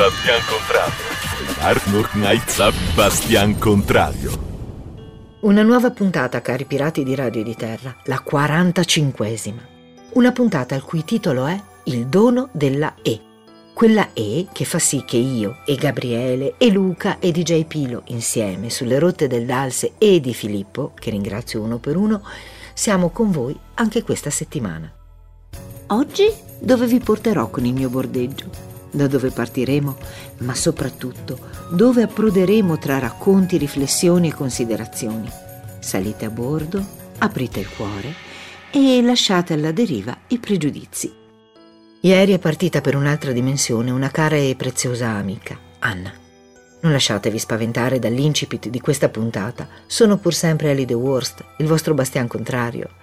Bastian Contrario. Arnold Knight Bastian Contrario. Una nuova puntata, cari pirati di Radio di Terra, la 45esima. Una puntata il cui titolo è Il dono della E. Quella E che fa sì che io e Gabriele e Luca e DJ Pilo insieme sulle rotte del Dalse e di Filippo, che ringrazio uno per uno, siamo con voi anche questa settimana. Oggi dove vi porterò con il mio bordeggio? Da dove partiremo, ma soprattutto dove approderemo tra racconti, riflessioni e considerazioni. Salite a bordo, aprite il cuore e lasciate alla deriva i pregiudizi. Ieri è partita per un'altra dimensione una cara e preziosa amica, Anna. Non lasciatevi spaventare dall'incipit di questa puntata, sono pur sempre Ellie the Worst, il vostro bastian contrario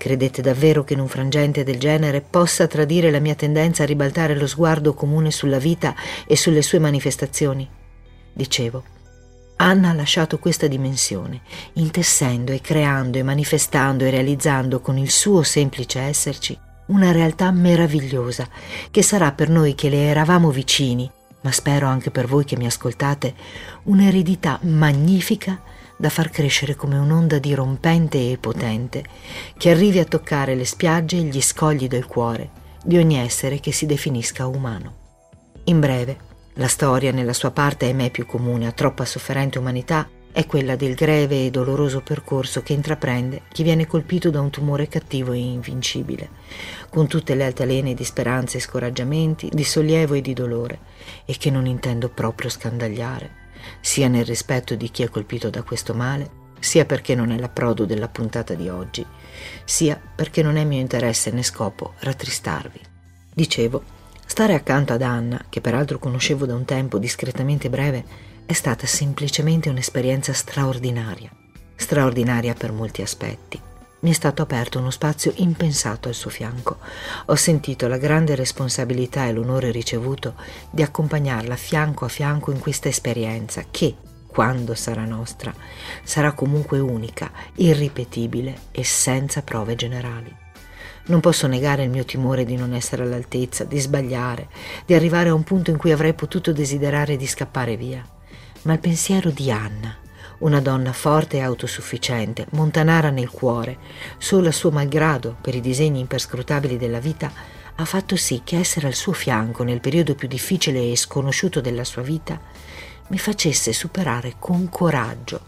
Credete davvero che in un frangente del genere possa tradire la mia tendenza a ribaltare lo sguardo comune sulla vita e sulle sue manifestazioni? Dicevo, Anna ha lasciato questa dimensione, intessendo e creando e manifestando e realizzando con il suo semplice esserci una realtà meravigliosa che sarà per noi che le eravamo vicini, ma spero anche per voi che mi ascoltate, un'eredità magnifica da far crescere come un'onda dirompente e potente che arrivi a toccare le spiagge e gli scogli del cuore di ogni essere che si definisca umano. In breve, la storia nella sua parte ahimè più comune a troppa sofferente umanità è quella del greve e doloroso percorso che intraprende chi viene colpito da un tumore cattivo e invincibile, con tutte le altalene di speranze e scoraggiamenti, di sollievo e di dolore, e che non intendo proprio scandagliare sia nel rispetto di chi è colpito da questo male, sia perché non è l'approdo della puntata di oggi, sia perché non è mio interesse né scopo rattristarvi. Dicevo, stare accanto ad Anna, che peraltro conoscevo da un tempo discretamente breve, è stata semplicemente un'esperienza straordinaria, straordinaria per molti aspetti mi è stato aperto uno spazio impensato al suo fianco. Ho sentito la grande responsabilità e l'onore ricevuto di accompagnarla fianco a fianco in questa esperienza che, quando sarà nostra, sarà comunque unica, irripetibile e senza prove generali. Non posso negare il mio timore di non essere all'altezza, di sbagliare, di arrivare a un punto in cui avrei potuto desiderare di scappare via. Ma il pensiero di Anna, una donna forte e autosufficiente, montanara nel cuore, solo a suo malgrado, per i disegni imperscrutabili della vita, ha fatto sì che essere al suo fianco nel periodo più difficile e sconosciuto della sua vita mi facesse superare con coraggio,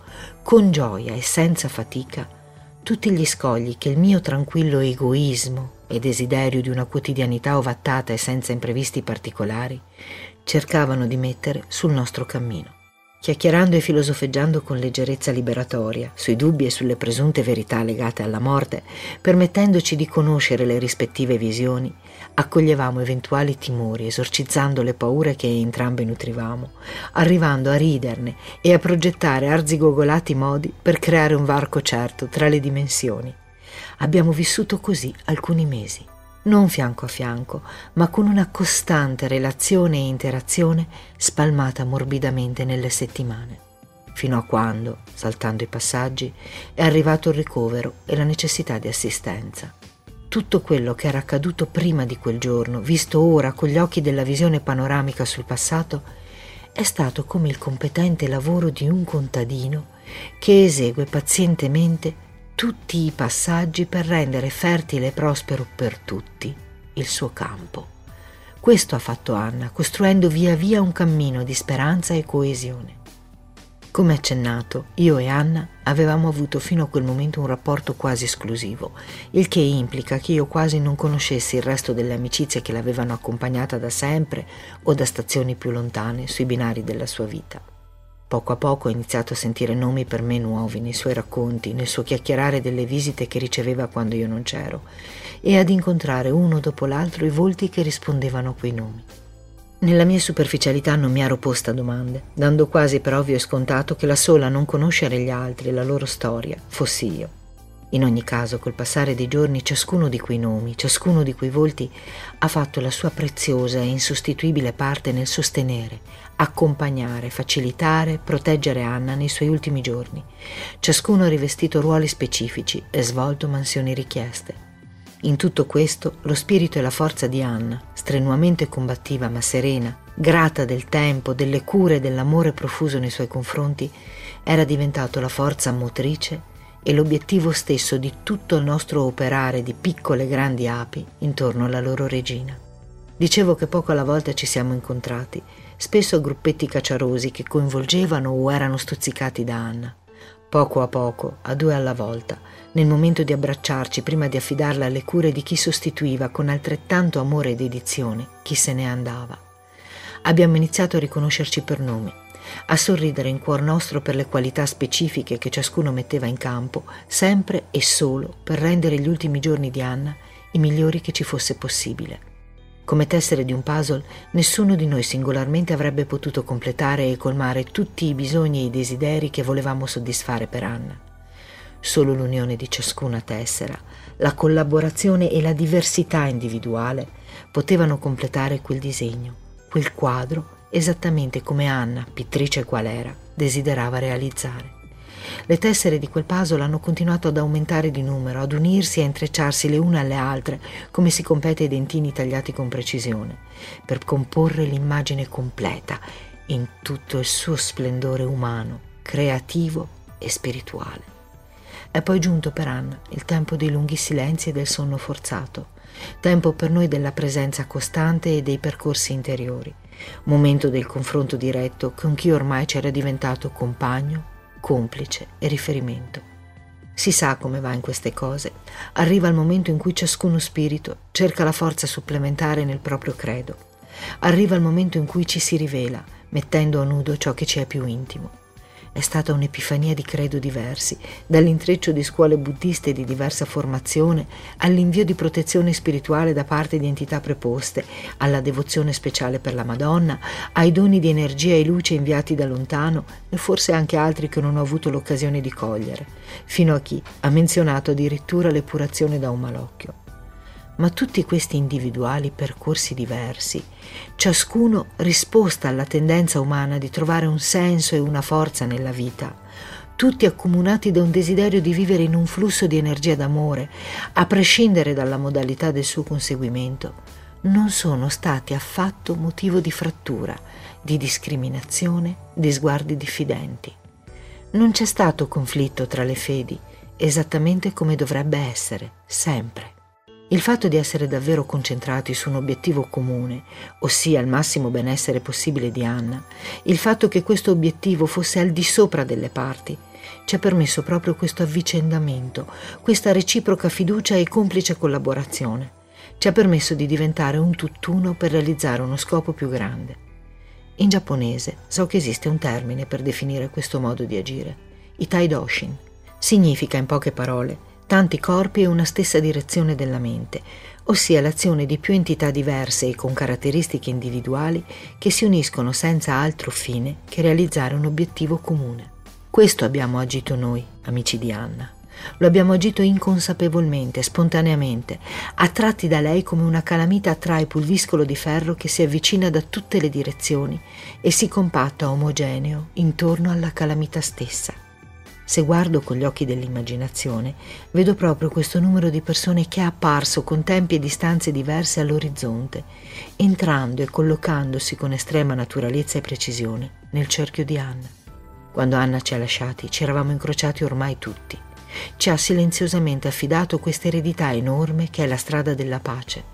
con gioia e senza fatica tutti gli scogli che il mio tranquillo egoismo e desiderio di una quotidianità ovattata e senza imprevisti particolari cercavano di mettere sul nostro cammino chiacchierando e filosofeggiando con leggerezza liberatoria sui dubbi e sulle presunte verità legate alla morte, permettendoci di conoscere le rispettive visioni, accoglievamo eventuali timori, esorcizzando le paure che entrambe nutrivamo, arrivando a riderne e a progettare arzigogolati modi per creare un varco certo tra le dimensioni. Abbiamo vissuto così alcuni mesi non fianco a fianco, ma con una costante relazione e interazione spalmata morbidamente nelle settimane, fino a quando, saltando i passaggi, è arrivato il ricovero e la necessità di assistenza. Tutto quello che era accaduto prima di quel giorno, visto ora con gli occhi della visione panoramica sul passato, è stato come il competente lavoro di un contadino che esegue pazientemente tutti i passaggi per rendere fertile e prospero per tutti il suo campo. Questo ha fatto Anna, costruendo via via un cammino di speranza e coesione. Come accennato, io e Anna avevamo avuto fino a quel momento un rapporto quasi esclusivo, il che implica che io quasi non conoscessi il resto delle amicizie che l'avevano accompagnata da sempre o da stazioni più lontane sui binari della sua vita. Poco a poco ho iniziato a sentire nomi per me nuovi nei suoi racconti, nel suo chiacchierare delle visite che riceveva quando io non c'ero, e ad incontrare uno dopo l'altro i volti che rispondevano a quei nomi. Nella mia superficialità non mi ero posta domande, dando quasi per ovvio e scontato che la sola a non conoscere gli altri e la loro storia fossi io. In ogni caso, col passare dei giorni, ciascuno di quei nomi, ciascuno di quei volti ha fatto la sua preziosa e insostituibile parte nel sostenere, accompagnare, facilitare, proteggere Anna nei suoi ultimi giorni. Ciascuno ha rivestito ruoli specifici e svolto mansioni richieste. In tutto questo lo spirito e la forza di Anna, strenuamente combattiva ma serena, grata del tempo, delle cure e dell'amore profuso nei suoi confronti, era diventato la forza motrice e l'obiettivo stesso di tutto il nostro operare di piccole e grandi api intorno alla loro regina. Dicevo che poco alla volta ci siamo incontrati, spesso a gruppetti cacciarosi che coinvolgevano o erano stuzzicati da Anna. Poco a poco, a due alla volta, nel momento di abbracciarci prima di affidarla alle cure di chi sostituiva con altrettanto amore e dedizione chi se ne andava. Abbiamo iniziato a riconoscerci per nome, a sorridere in cuor nostro per le qualità specifiche che ciascuno metteva in campo, sempre e solo per rendere gli ultimi giorni di Anna i migliori che ci fosse possibile. Come tessere di un puzzle, nessuno di noi singolarmente avrebbe potuto completare e colmare tutti i bisogni e i desideri che volevamo soddisfare per Anna. Solo l'unione di ciascuna tessera, la collaborazione e la diversità individuale potevano completare quel disegno, quel quadro, esattamente come Anna, pittrice qual era, desiderava realizzare. Le tessere di quel puzzle hanno continuato ad aumentare di numero, ad unirsi e a intrecciarsi le une alle altre, come si compete ai dentini tagliati con precisione, per comporre l'immagine completa in tutto il suo splendore umano, creativo e spirituale. È poi giunto per Anna il tempo dei lunghi silenzi e del sonno forzato, tempo per noi della presenza costante e dei percorsi interiori, momento del confronto diretto con chi ormai c'era diventato compagno, complice e riferimento. Si sa come va in queste cose. Arriva il momento in cui ciascuno spirito cerca la forza supplementare nel proprio credo. Arriva il momento in cui ci si rivela, mettendo a nudo ciò che ci è più intimo. È stata un'epifania di credo diversi, dall'intreccio di scuole buddiste di diversa formazione all'invio di protezione spirituale da parte di entità preposte, alla devozione speciale per la Madonna, ai doni di energia e luce inviati da lontano e forse anche altri che non ho avuto l'occasione di cogliere, fino a chi ha menzionato addirittura l'epurazione da un malocchio ma tutti questi individuali percorsi diversi, ciascuno risposta alla tendenza umana di trovare un senso e una forza nella vita, tutti accomunati da un desiderio di vivere in un flusso di energia d'amore, a prescindere dalla modalità del suo conseguimento, non sono stati affatto motivo di frattura, di discriminazione, di sguardi diffidenti. Non c'è stato conflitto tra le fedi, esattamente come dovrebbe essere, sempre. Il fatto di essere davvero concentrati su un obiettivo comune, ossia il massimo benessere possibile di Anna, il fatto che questo obiettivo fosse al di sopra delle parti, ci ha permesso proprio questo avvicendamento, questa reciproca fiducia e complice collaborazione. Ci ha permesso di diventare un tutt'uno per realizzare uno scopo più grande. In giapponese so che esiste un termine per definire questo modo di agire, Itai Doshin. Significa, in poche parole, tanti corpi e una stessa direzione della mente, ossia l'azione di più entità diverse e con caratteristiche individuali che si uniscono senza altro fine che realizzare un obiettivo comune. Questo abbiamo agito noi, amici di Anna. Lo abbiamo agito inconsapevolmente, spontaneamente, attratti da lei come una calamita attrae pulviscolo di ferro che si avvicina da tutte le direzioni e si compatta omogeneo intorno alla calamita stessa. Se guardo con gli occhi dell'immaginazione, vedo proprio questo numero di persone che è apparso con tempi e distanze diverse all'orizzonte, entrando e collocandosi con estrema naturalezza e precisione nel cerchio di Anna. Quando Anna ci ha lasciati, ci eravamo incrociati ormai tutti. Ci ha silenziosamente affidato questa eredità enorme che è la strada della pace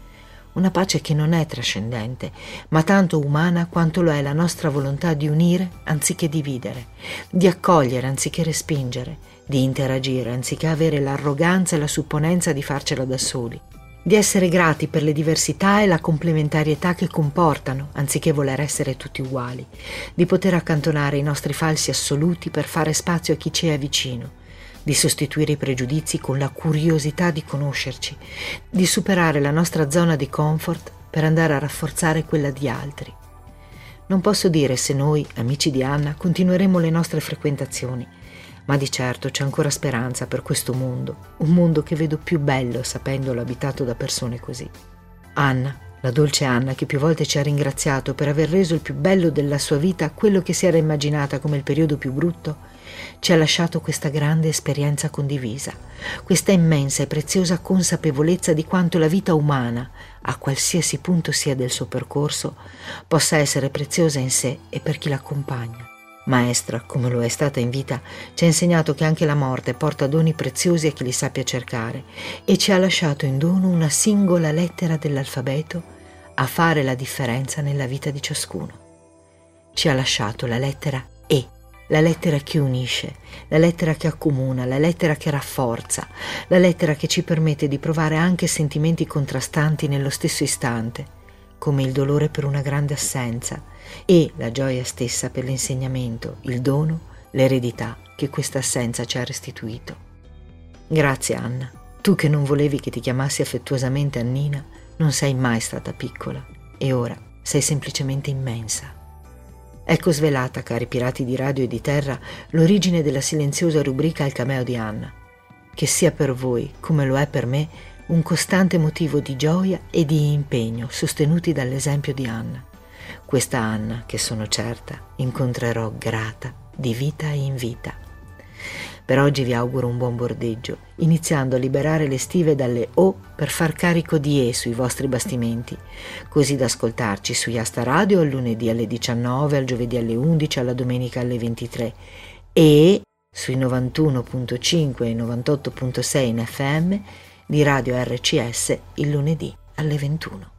una pace che non è trascendente, ma tanto umana quanto lo è la nostra volontà di unire anziché dividere, di accogliere anziché respingere, di interagire anziché avere l'arroganza e la supponenza di farcela da soli, di essere grati per le diversità e la complementarietà che comportano, anziché voler essere tutti uguali, di poter accantonare i nostri falsi assoluti per fare spazio a chi ci è vicino, di sostituire i pregiudizi con la curiosità di conoscerci, di superare la nostra zona di comfort per andare a rafforzare quella di altri. Non posso dire se noi, amici di Anna, continueremo le nostre frequentazioni, ma di certo c'è ancora speranza per questo mondo, un mondo che vedo più bello sapendolo abitato da persone così. Anna, la dolce Anna che più volte ci ha ringraziato per aver reso il più bello della sua vita quello che si era immaginata come il periodo più brutto, ci ha lasciato questa grande esperienza condivisa, questa immensa e preziosa consapevolezza di quanto la vita umana, a qualsiasi punto sia del suo percorso, possa essere preziosa in sé e per chi l'accompagna. Maestra, come lo è stata in vita, ci ha insegnato che anche la morte porta doni preziosi a chi li sappia cercare e ci ha lasciato in dono una singola lettera dell'alfabeto a fare la differenza nella vita di ciascuno. Ci ha lasciato la lettera E, la lettera che unisce, la lettera che accomuna, la lettera che rafforza, la lettera che ci permette di provare anche sentimenti contrastanti nello stesso istante, come il dolore per una grande assenza e la gioia stessa per l'insegnamento, il dono, l'eredità che questa assenza ci ha restituito. Grazie Anna, tu che non volevi che ti chiamassi affettuosamente Annina, non sei mai stata piccola e ora sei semplicemente immensa. Ecco svelata, cari pirati di radio e di terra, l'origine della silenziosa rubrica Il cameo di Anna, che sia per voi, come lo è per me, un costante motivo di gioia e di impegno sostenuti dall'esempio di Anna. Questa Anna che sono certa incontrerò grata di vita in vita. Per oggi vi auguro un buon bordeggio, iniziando a liberare le stive dalle O per far carico di E sui vostri bastimenti, così da ascoltarci su Yasta Radio al lunedì alle 19, al giovedì alle 11, alla domenica alle 23 e sui 91.5 e 98.6 in FM di Radio RCS il lunedì alle 21.